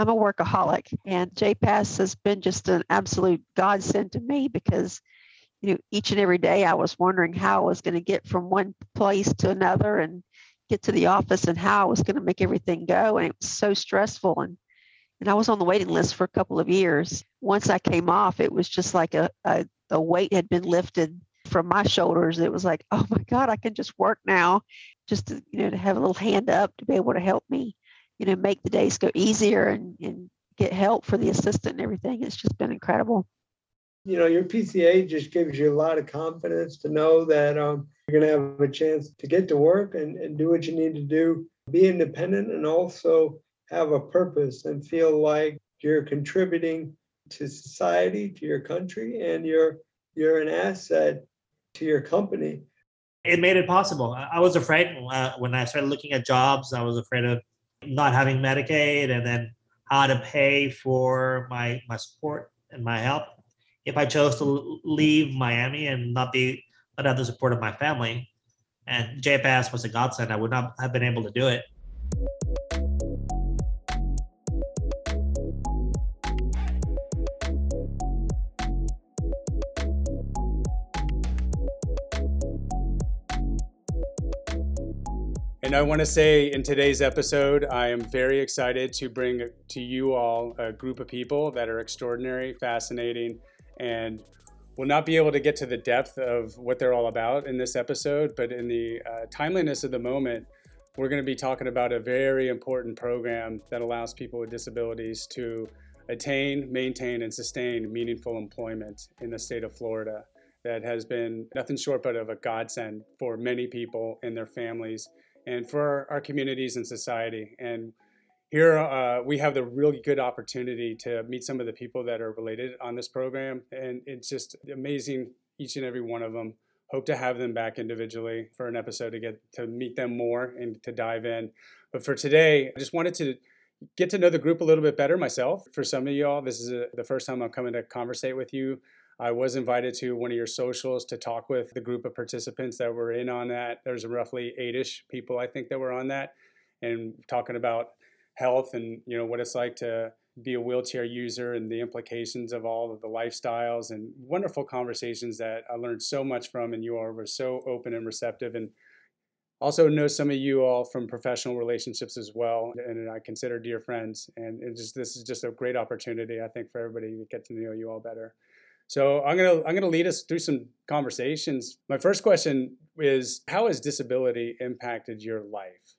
I'm a workaholic, and JPass has been just an absolute godsend to me because you know each and every day I was wondering how I was going to get from one place to another and get to the office and how I was going to make everything go, and it was so stressful and and I was on the waiting list for a couple of years. Once I came off, it was just like a, a, a weight had been lifted from my shoulders. It was like, oh my God, I can just work now. Just to, you know, to have a little hand up to be able to help me, you know, make the days go easier and, and get help for the assistant and everything. It's just been incredible. You know, your PCA just gives you a lot of confidence to know that um, you're going to have a chance to get to work and, and do what you need to do, be independent, and also have a purpose and feel like you're contributing to society, to your country, and you're you're an asset to your company. It made it possible. I was afraid uh, when I started looking at jobs. I was afraid of not having Medicaid, and then how to pay for my my support and my help. If I chose to leave Miami and not be not have the support of my family, and JPass was a godsend, I would not have been able to do it. And I want to say in today's episode, I am very excited to bring to you all a group of people that are extraordinary, fascinating, and will not be able to get to the depth of what they're all about in this episode. But in the uh, timeliness of the moment, we're going to be talking about a very important program that allows people with disabilities to attain, maintain, and sustain meaningful employment in the state of Florida. That has been nothing short but of a godsend for many people and their families and for our, communities and society. And here uh, we have the really good opportunity to meet some of the people that are related on this program. And it's just amazing, each and every one of them. Hope to have them back individually for an episode to get to meet them more and to dive in. But for today, I just wanted to get to know the group a little bit better myself. For some of y'all, this is a, the first time I'm coming to conversate with you. I was invited to one of your socials to talk with the group of participants that were in on that. There's roughly eight-ish people I think that were on that, and talking about health and you know what it's like to be a wheelchair user and the implications of all of the lifestyles and wonderful conversations that I learned so much from, and you all were so open and receptive and also know some of you all from professional relationships as well and i consider dear friends and just this is just a great opportunity i think for everybody to get to know you all better so I'm gonna I'm gonna lead us through some conversations. My first question is how has disability impacted your life?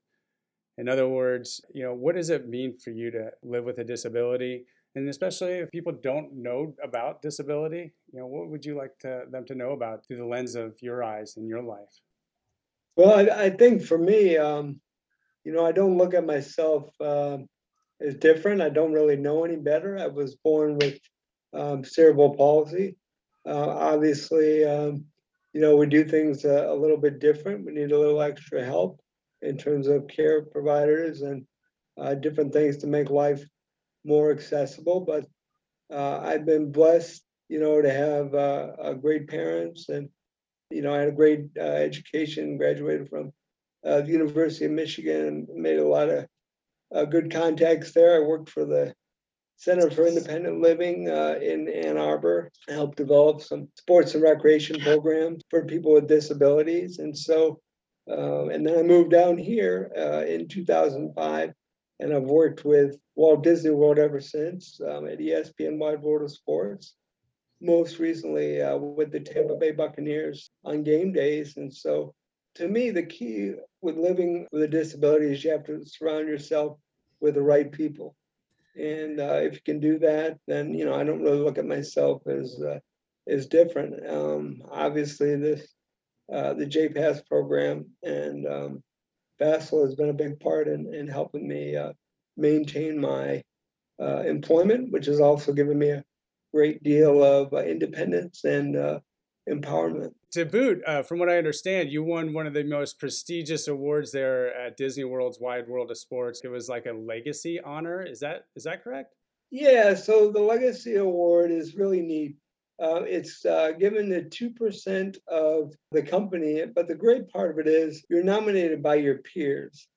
In other words, you know, what does it mean for you to live with a disability? And especially if people don't know about disability, you know, what would you like to, them to know about through the lens of your eyes and your life? Well, I, I think for me, um, you know, I don't look at myself uh, as different. I don't really know any better. I was born with um, cerebral palsy. Uh, obviously, um, you know, we do things uh, a little bit different. We need a little extra help in terms of care providers and uh, different things to make life more accessible. But uh, I've been blessed, you know, to have uh, great parents and, you know, I had a great uh, education, graduated from the University of Michigan and made a lot of good contacts there. I worked for the Center for Independent Living uh, in Ann Arbor. I helped develop some sports and recreation programs for people with disabilities. And so, uh, and then I moved down here uh, in 2005, and I've worked with Walt Disney World ever since um, at ESPN Wide World of Sports. Most recently uh, with the Tampa Bay Buccaneers on game days. And so, to me, the key with living with a disability is you have to surround yourself with the right people and uh, if you can do that, then you know I don't really look at myself as uh, as different. Um, obviously, this uh, the JPass program and um, VASL has been a big part in, in helping me uh, maintain my uh, employment, which has also given me a great deal of uh, independence and uh, empowerment. To boot, uh, from what I understand, you won one of the most prestigious awards there at Disney World's Wide World of Sports. It was like a legacy honor. Is that is that correct? Yeah. So the Legacy Award is really neat. Uh, it's uh, given to two percent of the company, but the great part of it is you're nominated by your peers.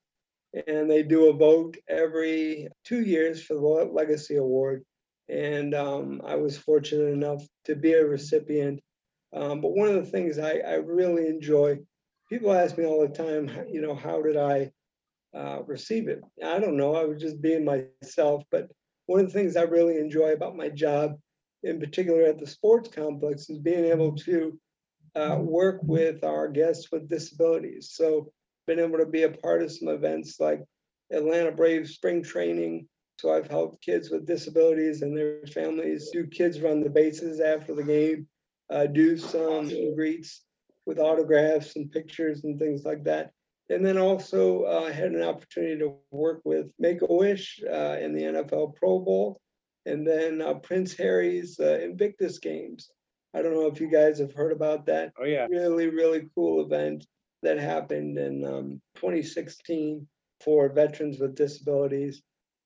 and they do a vote every two years for the Legacy Award. And um, I was fortunate enough to be a recipient. Um, but one of the things I, I really enjoy, people ask me all the time, you know, how did I uh, receive it? I don't know. I was just being myself. But one of the things I really enjoy about my job, in particular at the sports complex, is being able to uh, work with our guests with disabilities. So been able to be a part of some events like Atlanta Braves spring training. So I've helped kids with disabilities and their families do kids run the bases after the game, uh, do some meet and greets with autographs and pictures and things like that. And then also uh, had an opportunity to work with Make a Wish uh, in the NFL Pro Bowl, and then uh, Prince Harry's uh, Invictus Games. I don't know if you guys have heard about that Oh yeah. really, really cool event that happened in um, 2016 for veterans with disabilities.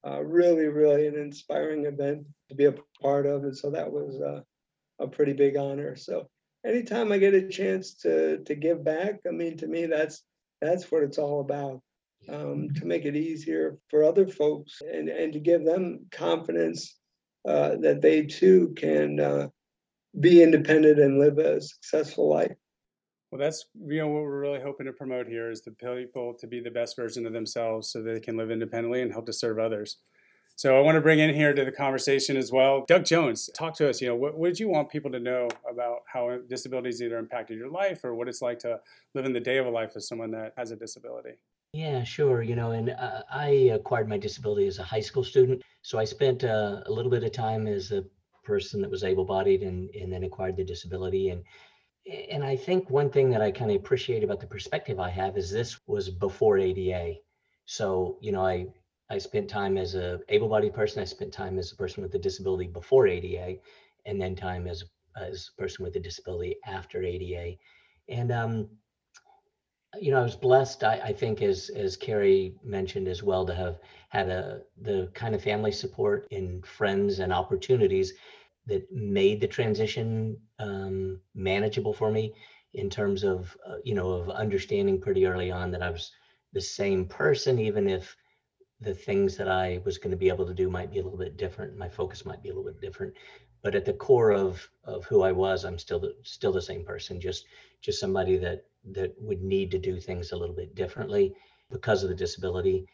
Uh, really, really an inspiring event to be a part of. And so that was uh, a pretty big honor. So anytime I get a chance to to give back, I mean, to me, that's that's what it's all about. Um, to make it easier for other folks and, and to give them confidence uh, that they too can uh, be independent and live a successful life. Well, that's you know what we're really hoping to promote here is the people to be the best version of themselves, so they can live independently and help to serve others. So I want to bring in here to the conversation as well, Dug Jones. Talk to us. You know, what, did you want people to know about how disabilities either impacted your life or what it's like to live in the day of a life with someone that has a disability? Yeah, sure. You know, and uh, I acquired my disability as a high school student. So I spent uh, a little bit of time as a person that was able-bodied and, and then acquired the disability. And and I think one thing that I kind of appreciate about the perspective I have is this was before ADA. So, you know, I I spent time as a able-bodied person. I spent time as a person with a disability before ADA, and then time as as a person with a disability after ADA. And um, you know, I was blessed. I, I think, as as Carrie mentioned as well, to have had a the kind of family support and friends and opportunities that made the transition um, manageable for me in terms of uh, you know of understanding pretty early on that I was the same person, even if the things that I was going to be able to do might be a little bit different. My focus might be a little bit different, but at the core of of who I was, I'm still the, still the same person. Just just somebody that that would need to do things a little bit differently because of the disability.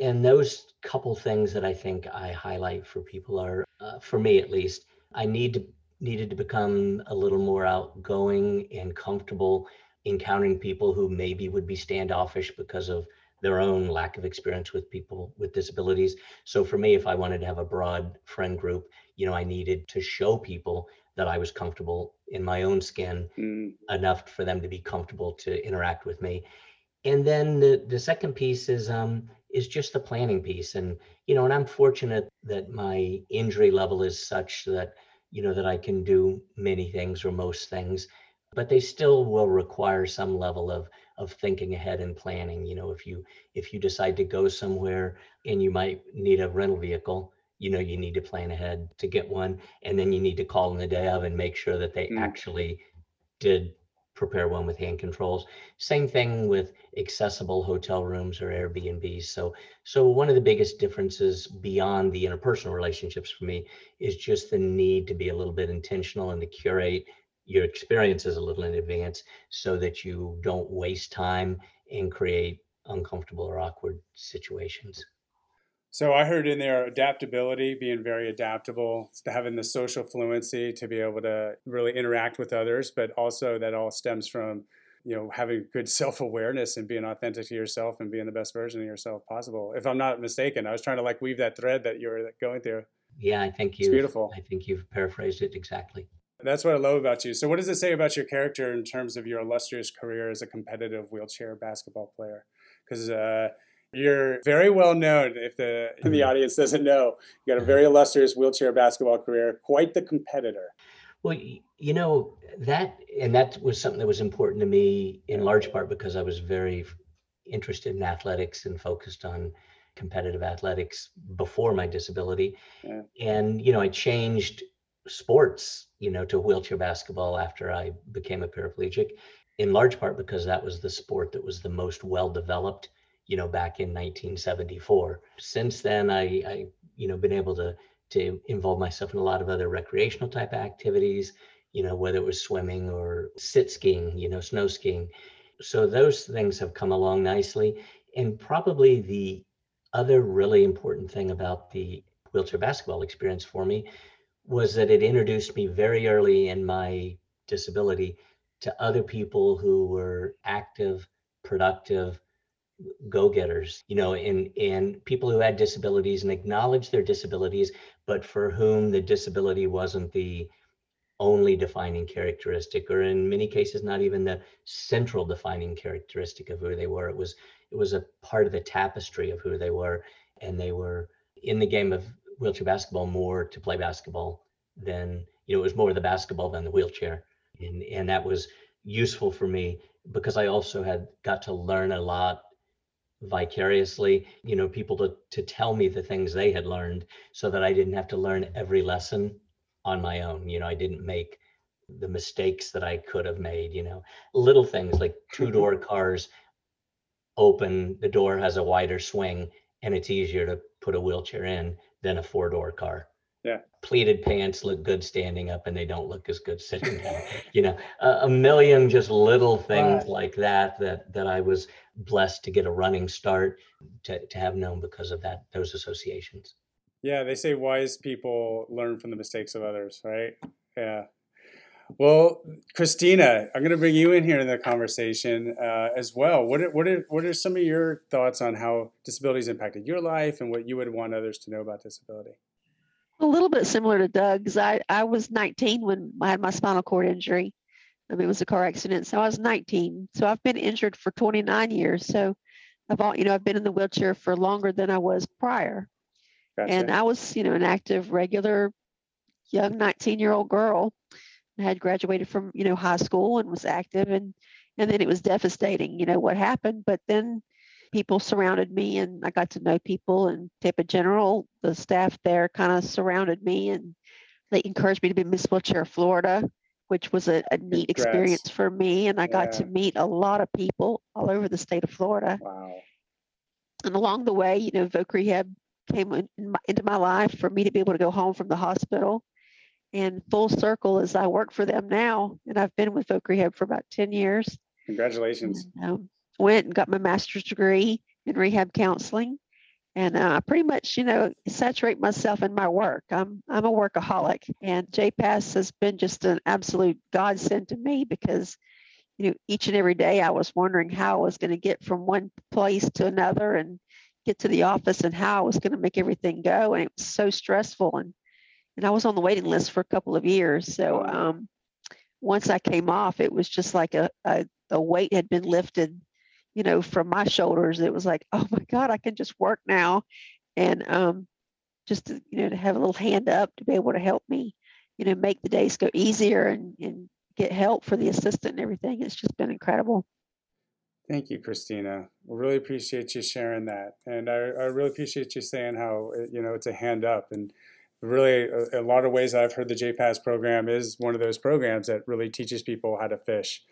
And those couple things that I think I highlight for people are, uh, for me at least, I need to needed to become a little more outgoing and comfortable encountering people who maybe would be standoffish because of their own lack of experience with people with disabilities. So for me, if I wanted to have a broad friend group, you know, I needed to show people that I was comfortable in my own skin Mm, enough for them to be comfortable to interact with me. And then the, the second piece is um is just the planning piece. And you know, and I'm fortunate that my injury level is such that you know that I can do many things or most things, but they still will require some level of of thinking ahead and planning. You know, if you if you decide to go somewhere and you might need a rental vehicle, you know, you need to plan ahead to get one, and then you need to call in the day of and make sure that they Mm. actually did prepare one with hand controls. Same thing with accessible hotel rooms or Airbnbs. So, so one of the biggest differences beyond the interpersonal relationships for me is just the need to be a little bit intentional and to curate your experiences a little in advance so that you don't waste time and create uncomfortable or awkward situations. So I heard in there adaptability, being very adaptable, having the social fluency to be able to really interact with others, but also that all stems from you know having good self-awareness and being authentic to yourself and being the best version of yourself possible. If I'm not mistaken, I was trying to like weave that thread that you were going through. Yeah, I think you It's you. beautiful. I think you've paraphrased it exactly. That's what I love about you. So what does it say about your character in terms of your illustrious career as a competitive wheelchair basketball player? Because uh, you're very well known. If the if the audience doesn't know, you got a very illustrious wheelchair basketball career. Quite the competitor. Well, you know, that, and that was something that was important to me in large part because I was very interested in athletics and focused on competitive athletics before my disability. Yeah. And, you know, I changed sports, you know, to wheelchair basketball after I became a paraplegic, in large part because that was the sport that was the most well developed, you know, back in 1974. Since then, I, I you know, been able to to involve myself in a lot of other recreational type activities, you know, whether it was swimming or sit skiing, you know, snow skiing. So those things have come along nicely. And probably the other really important thing about the wheelchair basketball experience for me was that it introduced me very early in my disability to other people who were active, productive, go-getters, you know, and and people who had disabilities and acknowledged their disabilities, but for whom the disability wasn't the only defining characteristic, or in many cases, not even the central defining characteristic of who they were. It was it was a part of the tapestry of who they were, and they were in the game of wheelchair basketball more to play basketball than you know it was more the basketball than the wheelchair, and and that was useful for me because I also had got to learn a lot vicariously you know people to to tell me the things they had learned so that i didn't have to learn every lesson on my own. You know i didn't make the mistakes that i could have made you know. Little things like two mm-hmm. door cars open the door has a wider swing and it's easier to put a wheelchair in than a four door car Yeah. pleated pants look good standing up and they don't look as good sitting down you know a, a million just little things Right. like that that that i was blessed to get a running start to, to have known because of that those associations Yeah, they say wise people learn from the mistakes of others, right? Yeah. Well, Christina, I'm going to bring you in here in the conversation uh, as well. What are, what are what are some of your thoughts on how disabilities impacted your life and what you would want others to know about disability? A little bit similar to Dug's. I, I was 19 when I had my spinal cord injury. I mean, it was a car accident. So I was 19. So I've been injured for 29 years. So I've all, you know, I've been in the wheelchair for longer than I was prior. Gotcha. And I was, you know, an active, regular, young 19 year old girl. Had graduated from, you know, high school and was active and and then it was devastating, you know, what happened. But then people surrounded me and I got to know people and Tampa General, the staff there kind of surrounded me and they encouraged me to be Miss Wheelchair Florida, which was a, a neat Congrats. experience for me. And I got to meet a lot of people all over the state of Florida wow. and along the way, you know, Voc Rehab came in my, into my life for me to be able to go home from the hospital. And full circle as I work for them now, and I've been with Voc Rehab for about 10 years. Congratulations. And, um, went and got my master's degree in rehab counseling. And uh, I pretty much, you know, saturate myself in my work. I'm I'm a workaholic, and JPass has been just an absolute godsend to me because, you know, each and every day I was wondering how I was going to get from one place to another and get to the office and how I was going to make everything go. And it was so stressful, and and I was on the waiting list for a couple of years. So um, once I came off, it was just like a, a a weight had been lifted you know, from my shoulders. It was like, oh my God, I can just work now. And um, just to, you know, to have a little hand up to be able to help me, you know, make the days go easier and, and get help for the assistant and everything. It's just been incredible. Thank you, Christina. We really appreciate you sharing that, and I, I really appreciate you saying how uh, you know it's a hand up, and really a, a lot of ways I've heard the JPass program is one of those programs that really teaches people how to fish,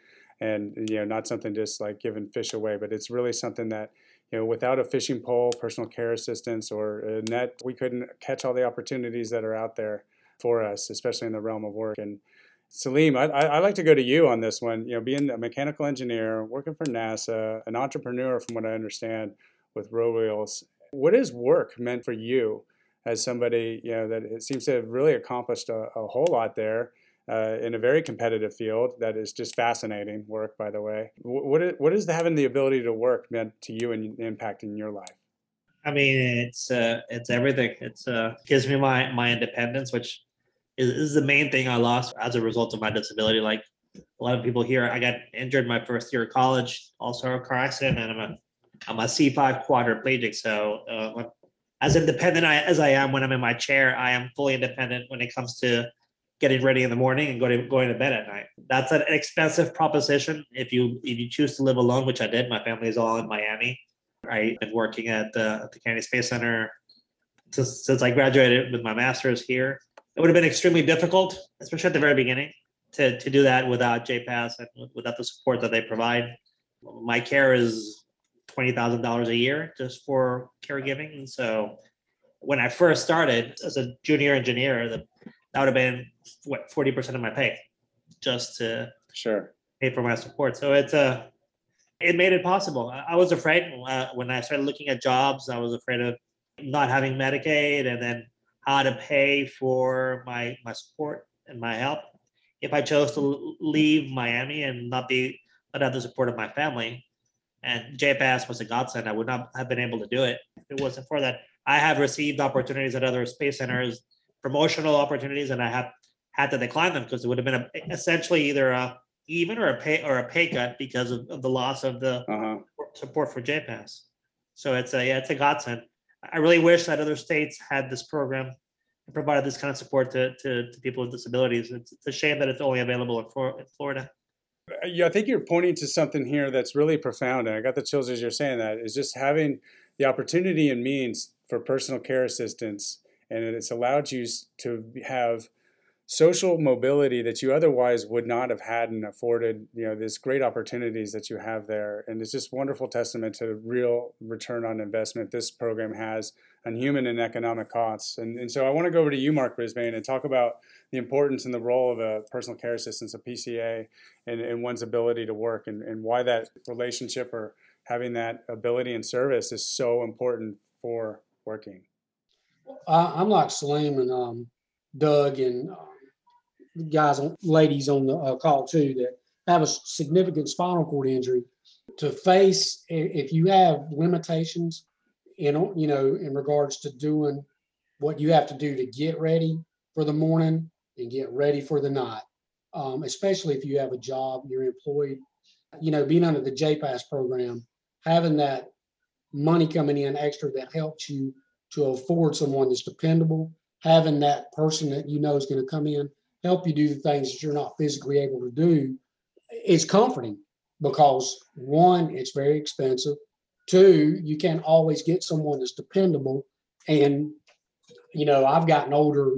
and you know not something just like giving fish away, but it's really something that you know without a fishing pole, personal care assistance, or a net, we couldn't catch all the opportunities that are out there for us, especially in the realm of work and. Salim, I, I, like to go to you on this one. You know, being a mechanical engineer, working for NASA, an entrepreneur, from what I understand, with ROWheels. What has work meant for you as somebody you know that it seems to have really accomplished a, a whole lot there uh, in a very competitive field that is just fascinating work, by the way. Wh- What is, what is having the ability to work meant to you and impacting your life? I mean, it's uh, it's everything. It's uh, gives me my my independence, which is, is the main thing I lost as a result of my disability. Like a lot of people here, I got injured my first year of college, also a car accident, and I'm a I'm a C5 quadriplegic. So uh, as independent as I am when I'm in my chair, I am fully independent when it comes to getting ready in the morning and going to, going to bed at night. That's an expensive proposition if you if you choose to live alone, which I did. My family is all in Miami. I've been working at the, at the Kennedy Space Center since, since I graduated with my master's here. It would have been extremely difficult, especially at the very beginning, to, to do that without JPass and without the support that they provide. My care is twenty thousand dollars a year just for caregiving. And so when I first started as a junior engineer, that that would have been what forty percent of my pay just to Sure. pay for my support. So it's a, it made it possible. I, I was afraid uh, when I started looking at jobs. I was afraid of not having Medicaid and then how to pay for my my support and my help. If I chose to leave Miami and not be not have the support of my family, and JPass was a godsend, I would not have been able to do it if it wasn't for that. I have received opportunities at other space centers, promotional opportunities, and I have had to decline them because it would have been a, essentially either a even or a pay or a pay cut because of, of the loss of the Uh-huh. support for JPass. So it's a yeah, it's a godsend. I really wish that other states had this program and provided this kind of support to to, to people with disabilities. It's, it's a shame that it's only available in, Flor- in Florida. Yeah, I think you're pointing to something here that's really profound, and I got the chills as you're saying that. Is just having the opportunity and means for personal care assistance, and it's allowed you to have social mobility that you otherwise would not have had and afforded. You know, these great opportunities that you have there, and it's just wonderful testament to the real return on investment this program has on human and economic costs. And, and so I want to go over to you, Mark Brisbane, and talk about the importance and the role of a personal care assistant, a PCA, and, and one's ability to work and, and why that relationship or having that ability and service is so important for working. I, I'm like Salim and um, Dug and the guys, on ladies on the uh, call too that have a significant spinal cord injury. To face, if you have limitations, in you know, in regards to doing what you have to do to get ready for the morning and get ready for the night, um, especially if you have a job, you're employed. You know, being under the JPass program, having that money coming in extra that helps you to afford someone that's dependable, having that person that you know is going to come in, help you do the things that you're not physically able to do, is comforting because one, it's very expensive. Two, you can't always get someone that's dependable. And, you know, I've gotten older,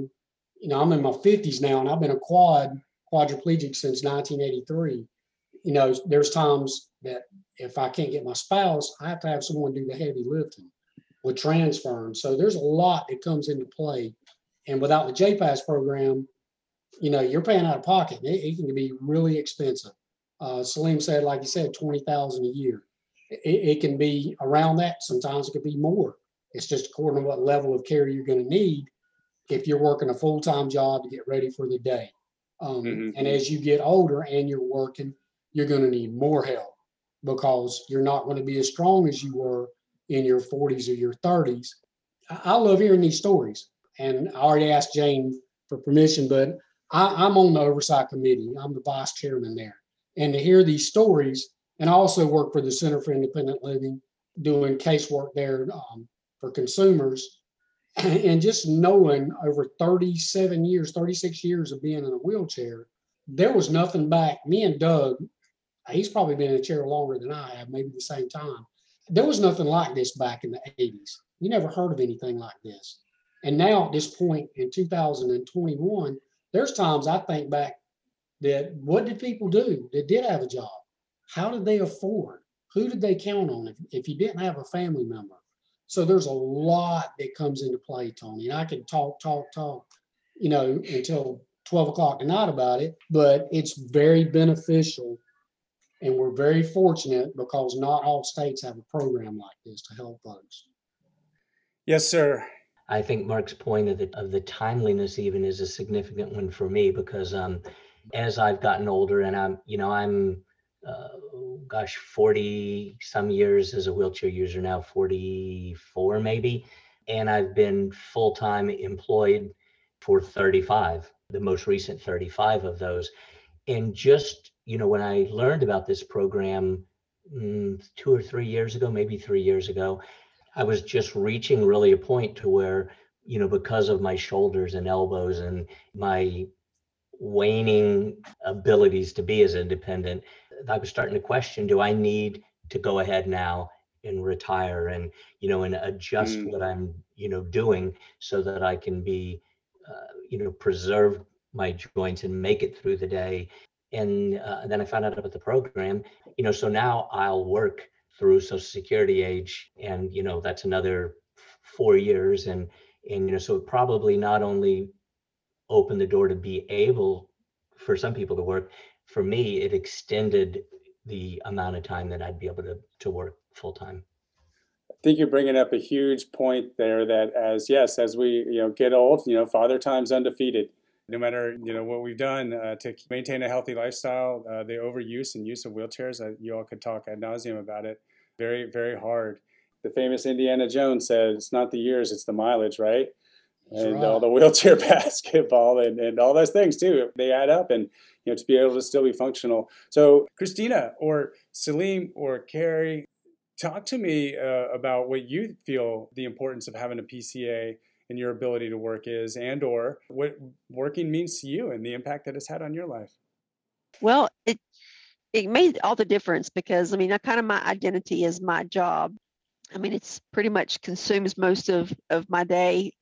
you know, I'm in my 50s now and I've been a quad quadriplegic since 1983. You know, there's times that if I can't get my spouse, I have to have someone do the heavy lifting with transferring. So there's a lot that comes into play. And without the JPass program, you know, you're paying out of pocket. It, it can be really expensive. Uh, Salim said, like you said, 20,000 a year. It, it can be around that. Sometimes it could be more. It's just according to what level of care you're going to need if you're working a full-time job to get ready for the day. Um, Mhm. And as you get older and you're working, you're going to need more help because you're not going to be as strong as you were in your 40s or your 30s. I, I love hearing these stories. And I already asked Jane for permission, but I, I'm on the oversight committee. I'm the vice chairman there. And to hear these stories, and I also work for the Center for Independent Living, doing casework there um, for consumers. And just knowing over 37 years, 36 years of being in a wheelchair, there was nothing back. Me and Dug, he's probably been in a chair longer than I have, maybe the same time. There was nothing like this back in the 80s. You never heard of anything like this. And now at this point in 2021, there's times I think back that what did people do that did have a job? How did they afford? Who did they count on if, if you didn't have a family member? So there's a lot that comes into play, Tony. And I could talk, talk, talk, you know, until 12 o'clock tonight about it, but it's very beneficial. And we're very fortunate because not all states have a program like this to help folks. Yes, sir. I think Mark's point of the of the timeliness even is a significant one for me because um, as I've gotten older and I'm you know I'm uh, gosh 40 some years as a wheelchair user now 44 maybe and I've been full time employed for 35 the most recent 35 of those. And just you know when I learned about this program mm, two or three years ago maybe three years ago I was just reaching really a point to where, you know, because of my shoulders and elbows and my waning abilities to be as independent, I was starting to question, do I need to go ahead now and retire and, you know, and adjust Mm. what I'm, you know, doing so that I can be, uh, you know, preserve my joints and make it through the day. And uh, then I found out about the program, you know, so now I'll work through social security age and you know that's another four years and and you know so probably not only opened the door to be able for some people to work for me it extended the amount of time that i'd be able to to work full time I think you're bringing up a huge point there that as yes as we you know get old you know father time's undefeated no matter you know what we've done uh, to maintain a healthy lifestyle uh, the overuse and use of wheelchairs uh, you all could talk ad nauseum about it. Very very hard. The famous indiana jones said it's not the years it's the mileage right? That's and right. all the wheelchair basketball and, and all those things too they add up and you know to be able to still be functional. So christina or salim or carrie talk to me uh, about what you feel the importance of having a pca and your ability to work is and or what working means to you and the impact that it's had on your life Well, it it made all the difference because I mean, I kind of my identity is my job. I mean, it's pretty much consumes most of of my day,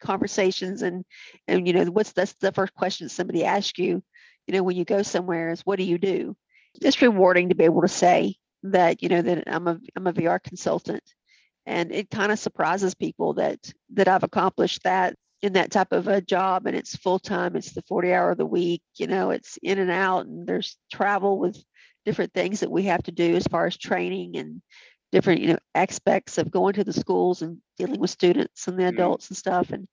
conversations and and you know what's that's the first question somebody asks you, you know, when you go somewhere is what do you do? It's rewarding to be able to say that you know that I'm a I'm a VR consultant, and it kind of surprises people that that I've accomplished that in that type of a job and it's full time it's the 40 hour of the week you know it's in and out and there's travel with different things that we have to do as far as training and different you know aspects of going to the schools and dealing with students and the Mhm. adults and stuff and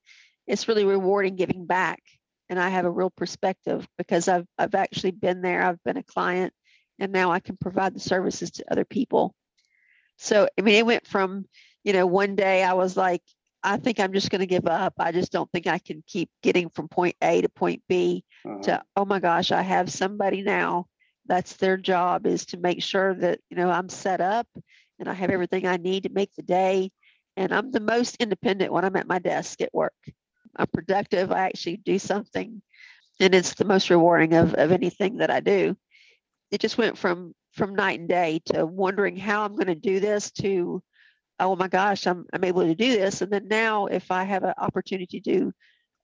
it's really rewarding giving back and i have a real perspective because i've i've actually been there i've been a client and now i can provide the services to other people so i mean it went from you know one day i was like I think I'm just going to give up. I just don't think I can keep getting from point A to point B Uh-huh. to, oh my gosh, I have somebody now. That's their job is to make sure that, you know, I'm set up and I have everything I need to make the day. And I'm the most independent when I'm at my desk at work. I'm productive. I actually do something and it's the most rewarding of, of anything that I do. It just went from from night and day to wondering how I'm going to do this to oh my gosh, I'm I'm able to do this. And then now if I have an opportunity to do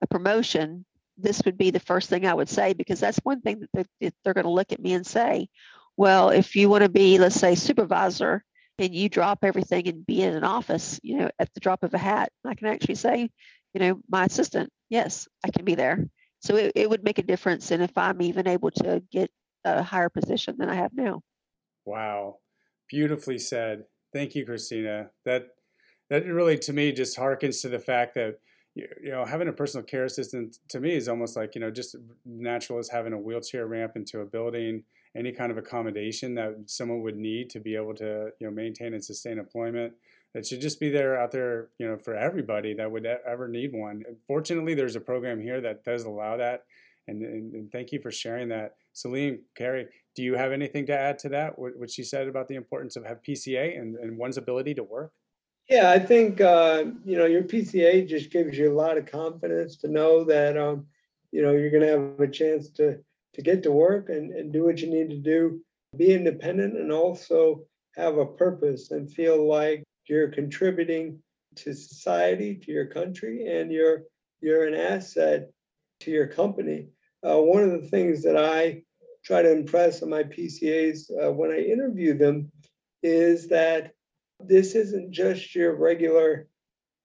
a promotion, this would be the first thing I would say because that's one thing that they- that they're going to look at me and say, well, if you want to be, let's say, supervisor and you drop everything and be in an office, you know, at the drop of a hat, I can actually say, you know, my assistant, yes, I can be there. So it, it would make a difference And if I'm even able to get a higher position than I have now. Wow, beautifully said. Thank you, Christina. That that really, to me, just harkens to the fact that you know having a personal care assistant to me is almost like you know just natural as having a wheelchair ramp into a building, any kind of accommodation that someone would need to be able to you know maintain and sustain employment. That should just be there out there, you know, for everybody that would ever need one. Fortunately, there's a program here that does allow that, and, and, and thank you for sharing that. Salim, Carrie, do you have anything to add to that? What, what she said about the importance of have PCA and, and one's ability to work? Yeah, I think, uh, you know, your PCA just gives you a lot of confidence to know that, um, you know, you're gonna have a chance to, to get to work and, and do what you need to do, be independent and also have a purpose and feel like you're contributing to society, to your country, and you're, you're an asset to your company. Uh, one of the things that I try to impress on my PCAs uh, when I interview them is that this isn't just your regular,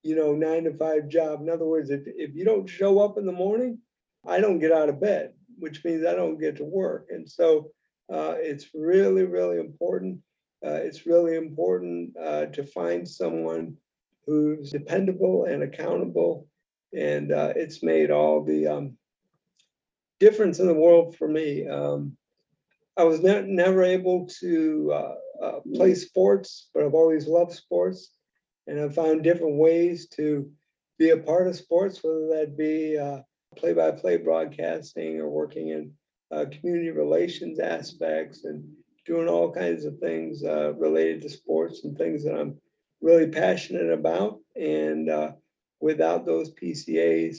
you know, nine to five job. In other words, if, if you don't show up in the morning, I don't get out of bed, which means I don't get to work. And so uh, it's really, really important. Uh, it's really important uh, to find someone who's dependable and accountable. And uh, it's made all the um, difference in the world for me. Um, I was ne- never able to uh, uh, play sports, but I've always loved sports. And I've found different ways to be a part of sports, whether that be uh, play by play broadcasting or working in uh, community relations aspects and doing all kinds of things uh, related to sports and things that I'm really passionate about. And without those PCAs,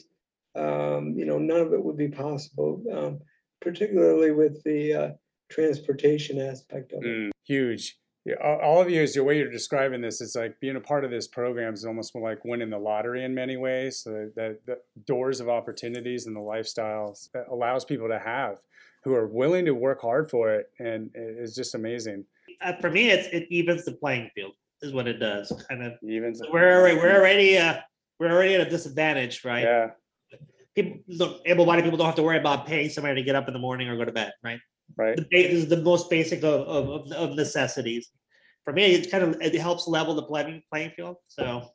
um, you know, none of it would be possible, um, particularly with the uh, transportation aspect of it. Mm, huge. Yeah, all all of you, as the way you're describing this, it's like being a part of this program is almost more like winning the lottery in many ways. So that the doors of opportunities and the lifestyles that allows people to have who are willing to work hard for it, and it is just amazing. uh, for me, it's, it evens the playing field is what it does, kind of. Even, We're already, we're already, uh, we're already at a disadvantage, right? yeah, People, don't- able-bodied people don't have to worry about paying somebody to get up in the morning or go to bed, right? right. The this is the most basic of, of, of- necessities. For me, it's kind of, it helps level the playing, playing field, so.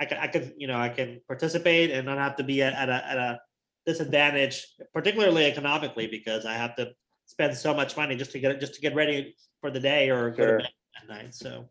I can, I can, you know, I can participate and not have to be at, at a, at a disadvantage, particularly economically, because I have to spend so much money just to get, just to get ready for the day or go to bed at night, so.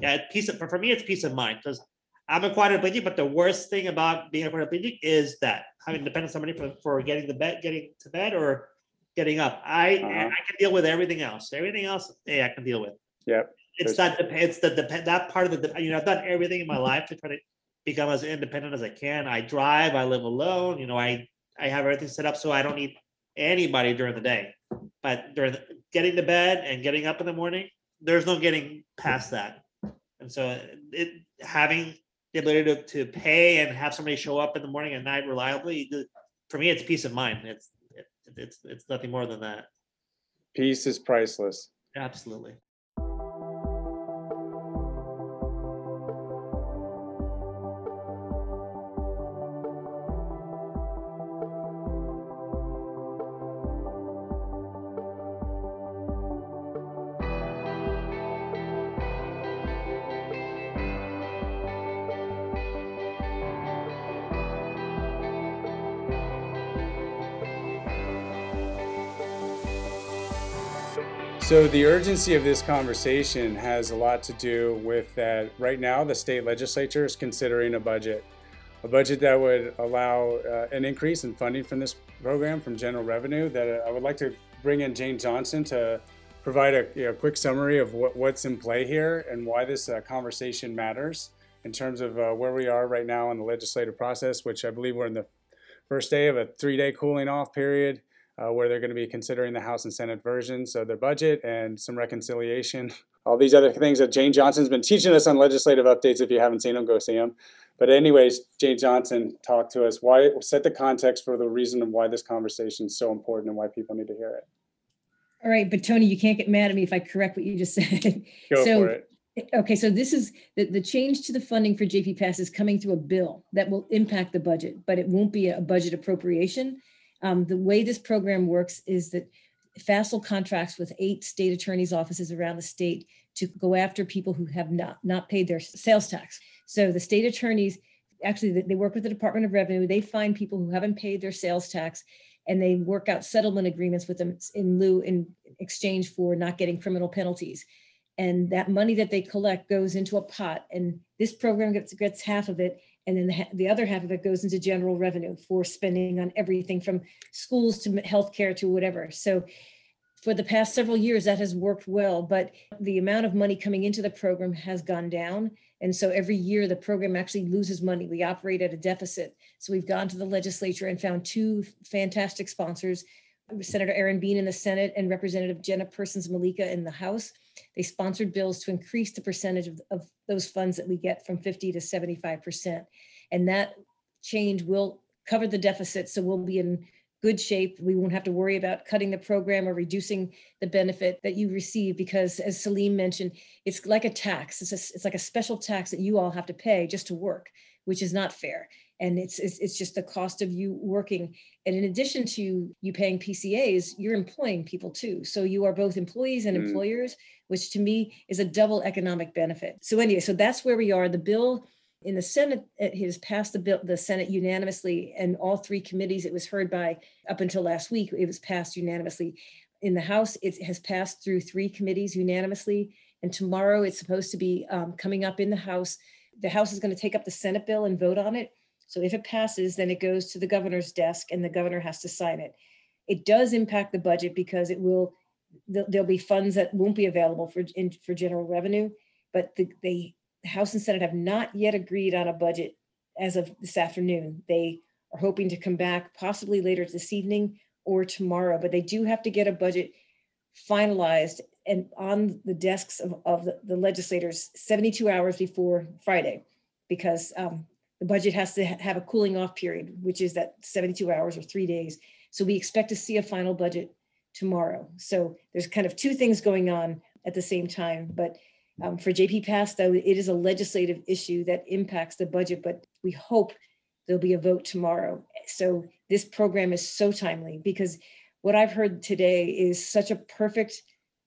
Yeah, peace of, for, for me, it's peace of mind, because I'm a quadriplegic, but the worst thing about being a quadriplegic is that having to depend on somebody for, for getting the bed, getting to bed or getting up. I, Uh-huh. I can deal with everything else. Everything else, yeah, I can deal with. Yep. It's that, it's the, depend that part of the, you know, I've done everything in my life to try to become as independent as I can. I drive, I live alone, you know, I, I have everything set up so I don't need anybody during the day. But during, the- getting to bed and getting up in the morning, there's no getting past that. And so it, having the ability to, to pay and have somebody show up in the morning and night reliably, for me, it's peace of mind. It's, it- it's, it's nothing more than that. Peace is priceless. Absolutely. So the urgency of this conversation has a lot to do with that right now the state legislature is considering a budget. A budget that would allow uh, an increase in funding from this program from general revenue that uh, I would like to bring in Jane Johnson to provide a you know, quick summary of what, what's in play here and why this uh, conversation matters in terms of uh, where we are right now in the legislative process, which I believe we're in the first day of a three-day cooling off period uh, where they're going to be considering the House and Senate versions of their budget and some reconciliation. All these other things that Jane Johnson's been teaching us on legislative updates. If you haven't seen them, go see them. But anyways, Jane Johnson, talk to us. Why set the context for the reason of why this conversation is so important and why people need to hear it. All right, but Tony, you can't get mad at me if I correct what you just said. Go So- for it. Okay, so this is, the, the change to the funding for JP Pass is coming through a bill that will impact the budget, but it won't be a budget appropriation. Um, the way this program works is that FASL contracts with eight state attorneys' offices around the state to go after people who have not, not paid their sales tax. So the state attorneys, actually, they- work with the Department of Revenue, they find people who haven't paid their sales tax and they work out settlement agreements with them in lieu, in exchange for not getting criminal penalties. And that money that they collect goes into a pot and this program gets, gets half of it. And then the, the other half of it goes into general revenue for spending on everything from schools to healthcare to whatever. So for the past several years, that has worked well, but the amount of money coming into the program has gone down. And so every year, the program actually loses money. We operate at a deficit. So we've gone to the legislature and found two fantastic sponsors, Senator Aaron Bean in the Senate and Representative Jenna Persons-Mulicka in the House. They sponsored bills to increase the percentage of, of those funds that we get from 50 to 75%. And that change will cover the deficit. So we'll be in good shape. We won't have to worry about cutting the program or reducing the benefit that you receive because as Salim mentioned, it's like a tax. It's, a, it's like a special tax that you all have to pay just to work, which is not fair. And it's, it's, it's just the cost of you working. And in addition to you paying PCAs, you're employing people too. So you are both employees and Mm. employers, which to me is a double economic benefit. So anyway, so that's where we are. The bill in the Senate, it has passed the bill, the Senate unanimously, and all three committees it was heard by up until last week, it was passed unanimously. In the House, it has passed through three committees unanimously. And tomorrow it's supposed to be um, coming up in the House. The House is going to take up the Senate bill and vote on it. So if it passes, then it goes to the governor's desk and the governor has to sign it. It does impact the budget because it will, there- there'll be funds that won't be available for, in, for general revenue. But the, the House and Senate have not yet agreed on a budget as of this afternoon. They are hoping to come back possibly later this evening or tomorrow, but they do have to get a budget finalized and on the desks of, of the- the legislators 72 hours before Friday. Because um, the budget has to ha- have a cooling off period, which is that 72 hours or three days. So we expect to see a final budget tomorrow. So there's kind of two things going on. at the same time. But um, for JP Pass, though, it is a legislative issue that impacts the budget, but we hope there'll be a vote tomorrow. So this program is so timely because what I've heard today is such a perfect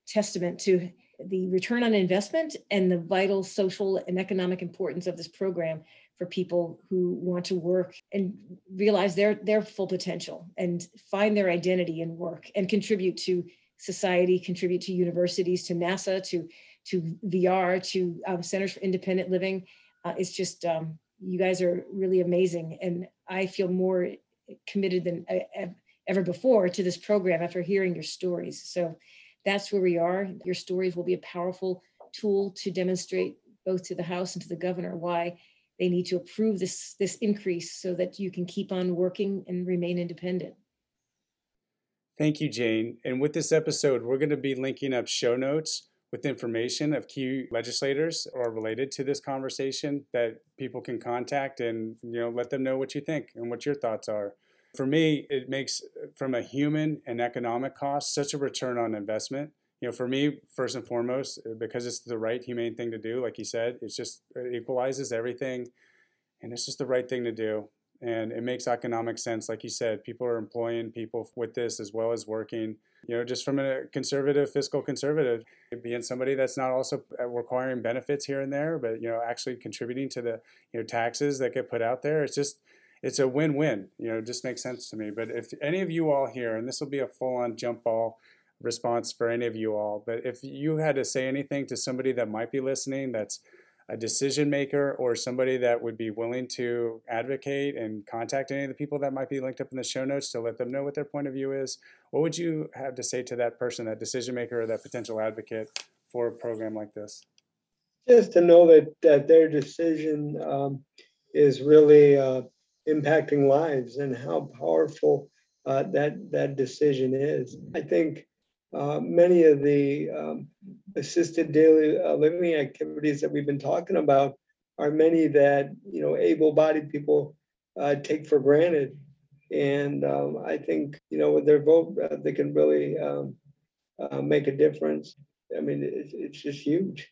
testament to the return on investment and the vital social and economic importance of this program for people who want to work and realize their their full potential and find their identity in work and contribute to society, contribute to universities, to NASA, to to VR, to um, Centers for Independent Living. Uh, it's just um, you guys are really amazing, and I feel more committed than I, ever before to this program after hearing your stories. So that's where we are. Your stories will be a powerful tool to demonstrate both to the House and to the governor why they need to approve this this increase so that you can keep on working and remain independent. Thank you, Jane. And with this episode, we're going to be linking up show notes with information of key legislators or related to this conversation that people can contact and you know let them know what you think and what your thoughts are. For me, it makes from a human and economic cost such a return on investment. You know, for me, first and foremost, uh, because it's the right humane thing to do, like you said, it's just it equalizes everything and it's just the right thing to do and it makes economic sense like you said people are employing people with this as well as working you know just from a conservative fiscal conservative being somebody that's not also uh, requiring benefits here and there but you know actually contributing to the you know taxes that get put out there it's just it's a win-win you know it just makes sense to me but if any of you all here and this will be a full-on jump ball response for any of you all but if you had to say anything to somebody that might be listening that's a decision maker or somebody that would be willing to advocate and contact any of the people that might be linked up in the show notes to let them know what their point of view is, what would you have to say to that person, that decision maker or that potential advocate for a program like this? Just to know that, that their decision um, is really uh, impacting lives and how powerful uh, that, that decision is. I think uh, many of the um, assisted daily uh, living activities that we've been talking about are many that you know able-bodied people uh, take for granted, and um, I think you know with their vote uh, they can really um, uh, make a difference. I mean, it's, it's just huge.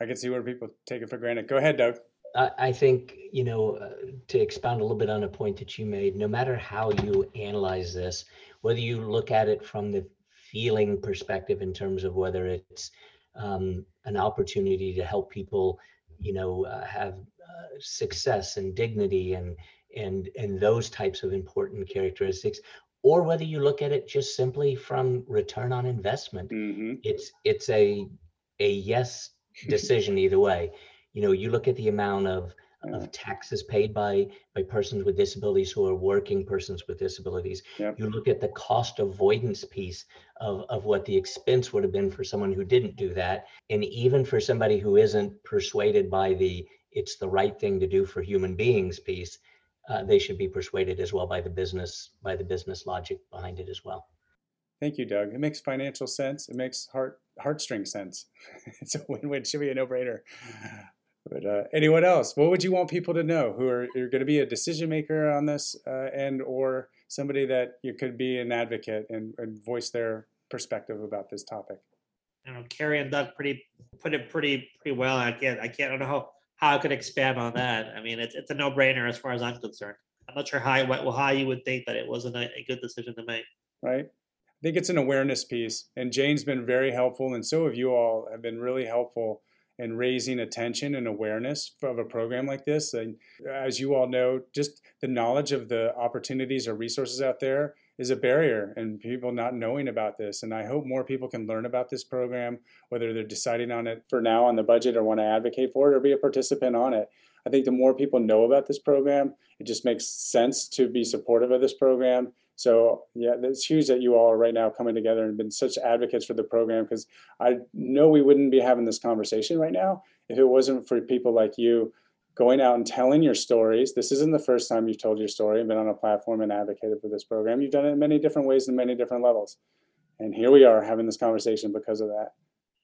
I can see where people take it for granted. Go ahead, Dug. I, I think, you know, uh, to expound a little bit on a point that you made, no matter how you analyze this, whether you look at it from the feeling perspective in terms of whether it's um, an opportunity to help people, you know, uh, have uh, success and dignity and and and those types of important characteristics, or whether you look at it just simply from return on investment. Mm-hmm. It's it's a a yes decision either way. You know, you look at the amount of of taxes paid by by persons with disabilities who are working persons with disabilities. Yep. You look at the cost avoidance piece of, of what the expense would have been for someone who didn't do that. And even for somebody who isn't persuaded by the it's the right thing to do for human beings piece, uh, they should be persuaded as well by the business by the business logic behind it as well. Thank you, Dug. It makes financial sense. It makes heart heartstring sense. it's a win-win. Should be a no-brainer. But uh, anyone else, what would you want people to know who are, are going to be a decision maker on this, uh, and or somebody that you could be an advocate and, and voice their perspective about this topic? You know, Carrie and Dug pretty put it pretty pretty well. I can't I can't I don't know how how I could expand on that. I mean, it's it's a no brainer as far as I'm concerned. I'm not sure how well how you would think that it wasn't a, a good decision to make. Right. I think it's an awareness piece, and Jane's been very helpful, and so have you all have been really helpful and raising attention and awareness of a program like this. And as you all know, just the knowledge of the opportunities or resources out there is a barrier and people not knowing about this. And I hope more people can learn about this program, whether they're deciding on it for now on the budget or want to advocate for it or be a participant on it. I think the more people know about this program, it just makes sense to be supportive of this program so yeah, it's huge that you all are right now coming together and been such advocates for the program because I know we wouldn't be having this conversation right now if it wasn't for people like you going out and telling your stories. This isn't the first time you've told your story and been on a platform and advocated for this program. You've done it in many different ways and many different levels. And here we are having this conversation because of that.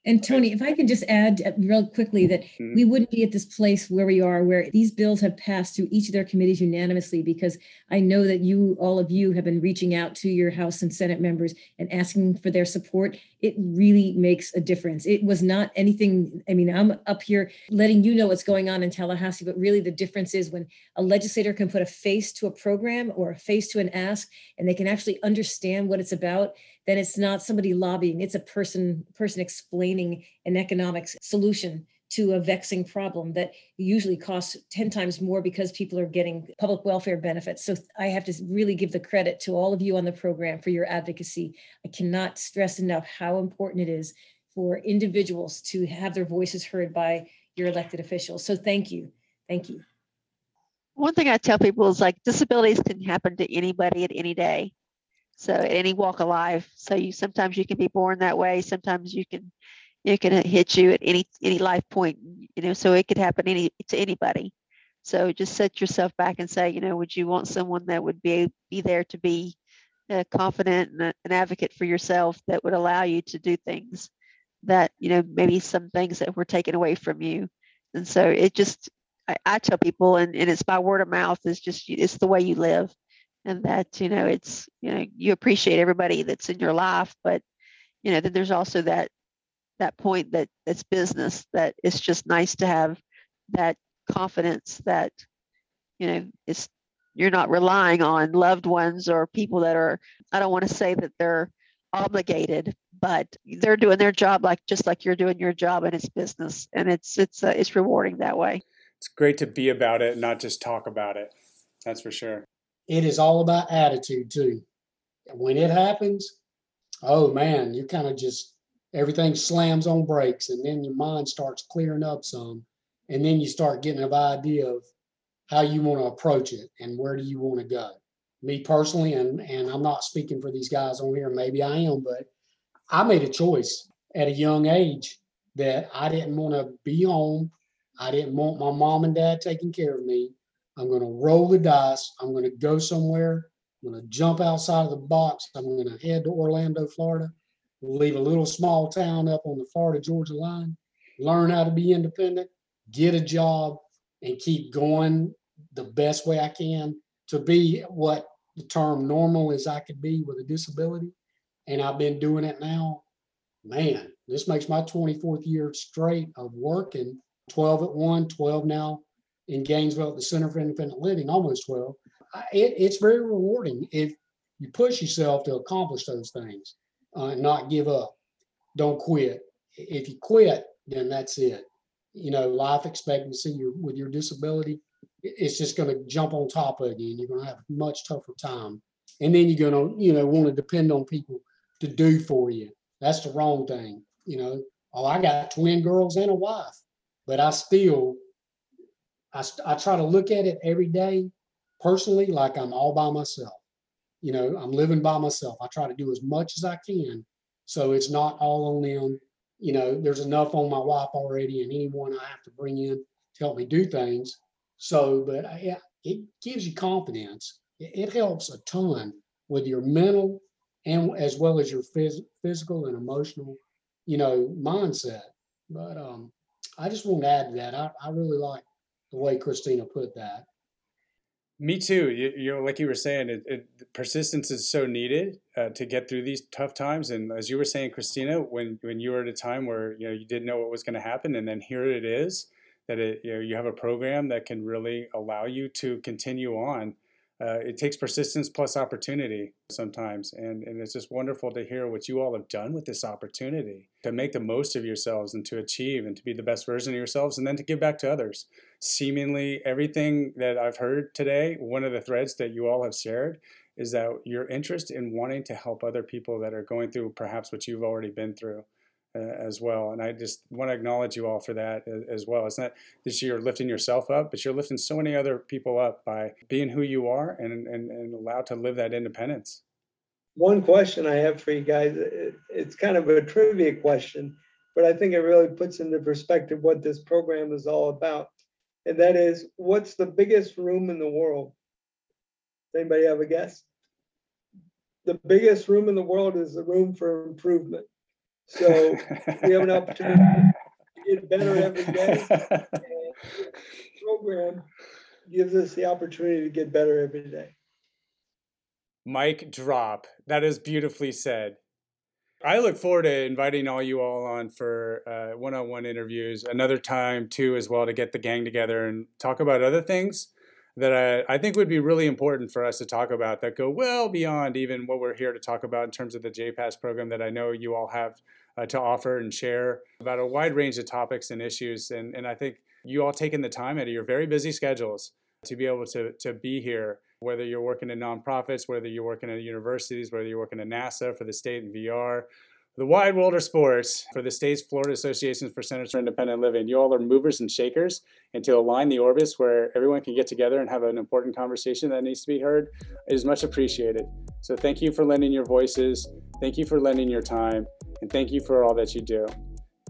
And Tony, if I could just add uh, real quickly that Mhm. we wouldn't be at this place where we are, where these bills have passed through each of their committees unanimously, because I know that you, all of you have been reaching out to your House and Senate members and asking for their support. It really makes a difference. It was not anything, I mean, I'm up here letting you know what's going on in Tallahassee, but really the difference is when a legislator can put a face to a program or a face to an ask, and they can actually understand what it's about, then it's not somebody lobbying, it's a person, person explaining an economic solution to a vexing problem that usually costs 10 times more because people are getting public welfare benefits. So I have to really give the credit to all of you on the program for your advocacy. I cannot stress enough how important it is for individuals to have their voices heard by your elected officials. So thank you. Thank you. One thing I tell people is like disabilities can happen to anybody at any day. So any walk of life. So you sometimes you can be born that way. Sometimes you can it can hit you at any any life point. You know, so it could happen any to anybody. So just set yourself back and say, you know, would you want someone that would be be there to be uh, confident and a- an advocate for yourself that would allow you to do things that you know maybe some things that were taken away from you. And so it just I, I tell people, and, and it's by word of mouth, it's just, it's the way you live. And that, you know, it's, you know, you appreciate everybody that's in your life, but, you know, then there's also that, that point that that's business, that it's just nice to have that confidence that, you know, it's, you're not relying on loved ones or people that are, I don't want to say that they're obligated, but they're doing their job like, just like you're doing your job and it's business and it's, it's, uh, it's rewarding that way. It's great to be about it, not just talk about it. That's for sure. It is all about attitude too. When it happens, oh man, you kind of just, everything slams on brakes and then your mind starts clearing up some. And then you start getting an idea of how you want to approach it and where do you want to go. Me personally, and, and I'm not speaking for these guys on here, maybe I am, but I made a choice at a young age that I didn't want to be home. I didn't want my mom and dad taking care of me. I'm going to roll the dice. I'm going to go somewhere. I'm going to jump outside of the box. I'm going to head to Orlando, Florida, leave a little small town up on the Florida Georgia line, learn how to be independent, get a job, and keep going the best way I can to be what the term normal as I could be with a disability. And I've been doing it now. Man, this makes my 24th year straight of working 12 at one, 12 now in Gainesville at the Center for Independent Living, almost 12. It, it's very rewarding if you push yourself to accomplish those things uh, and not give up. Don't quit. If you quit, then that's it. You know, life expectancy your, with your disability, it's just going to jump on top of you and you're going to have a much tougher time. And then you're going to, you know, want to depend on people to do for you. That's the wrong thing. You know, oh, I got twin girls and a wife, but I still I, I try to look at it every day personally like I'm all by myself. You know, I'm living by myself. I try to do as much as I can so it's not all on them. You know, there's enough on my wife already and anyone I have to bring in to help me do things. So, but I, it gives you confidence. It, it helps a ton with your mental and as well as your phys- physical and emotional, you know, mindset. But um, I just want to add to that. I, I really like the way Christina put that. Me too. You, you know, like you were saying, it, it persistence is so needed uh, to get through these tough times. And as you were saying, Christina, when when you were at a time where you know you didn't know what was going to happen, and then here it is, that it you know you have a program that can really allow you to continue on. Uh, it takes persistence plus opportunity sometimes, and and it's just wonderful to hear what you all have done with this opportunity to make the most of yourselves and to achieve and to be the best version of yourselves, and then to give back to others seemingly everything that I've heard today, one of the threads that you all have shared is that your interest in wanting to help other people that are going through perhaps what you've already been through uh, as well. And I just want to acknowledge you all for that as well. It's not that you're lifting yourself up, but you're lifting so many other people up by being who you are and, and, and allowed to live that independence. One question I have for you guys, it- it's kind of a trivia question, but I think it really puts into perspective what this program is all about. And that is, what's the biggest room in the world? Does Anybody have a guess? The biggest room in the world is the room for improvement. So we have an opportunity to get better every day. Program gives us the opportunity to get better every day. mic drop. That is beautifully said. I look forward to inviting all you all on for uh, one-on-one interviews another time too, as well, to get the gang together and talk about other things that I, I think would be really important for us to talk about that go well beyond even what we're here to talk about in terms of the JPPAS program that I know you all have uh, to offer and share about a wide range of topics and issues. And, and I think you all taking the time out of your very busy schedules to be able to, to be here, whether you're working in nonprofits, whether you're working at universities, whether you're working at NASA for the state and VR, the wide world of sports for the state's Florida Associations for Centers for Independent Living. You all are movers and shakers, and to align the orbits where everyone can get together and have an important conversation that needs to be heard is much appreciated. So thank you for lending your voices, thank you for lending your time, and thank you for all that you do.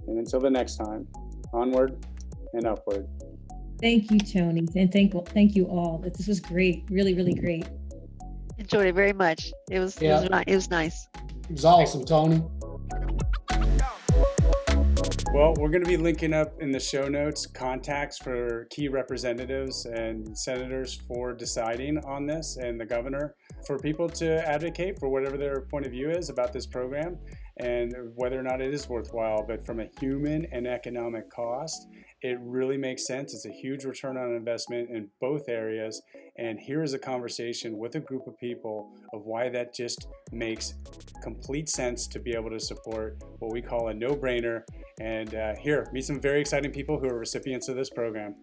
And until the next time, onward and upward. Thank you, Tony, and thank, thank you all. This was great, really, really great. Enjoyed it very much. It was, it Yeah. was, ni- it was nice. It was awesome, Tony. Well, we're going to be linking up in the show notes contacts for key representatives and senators for deciding on this and the governor for people to advocate for whatever their point of view is about this program and whether or not it is worthwhile. But from a human and economic cost, it really makes sense. It's a huge return on investment in both areas. And here is a conversation with a group of people of why that just makes complete sense to be able to support what we call a no brainer. And uh, here, meet some very exciting people who are recipients of this program.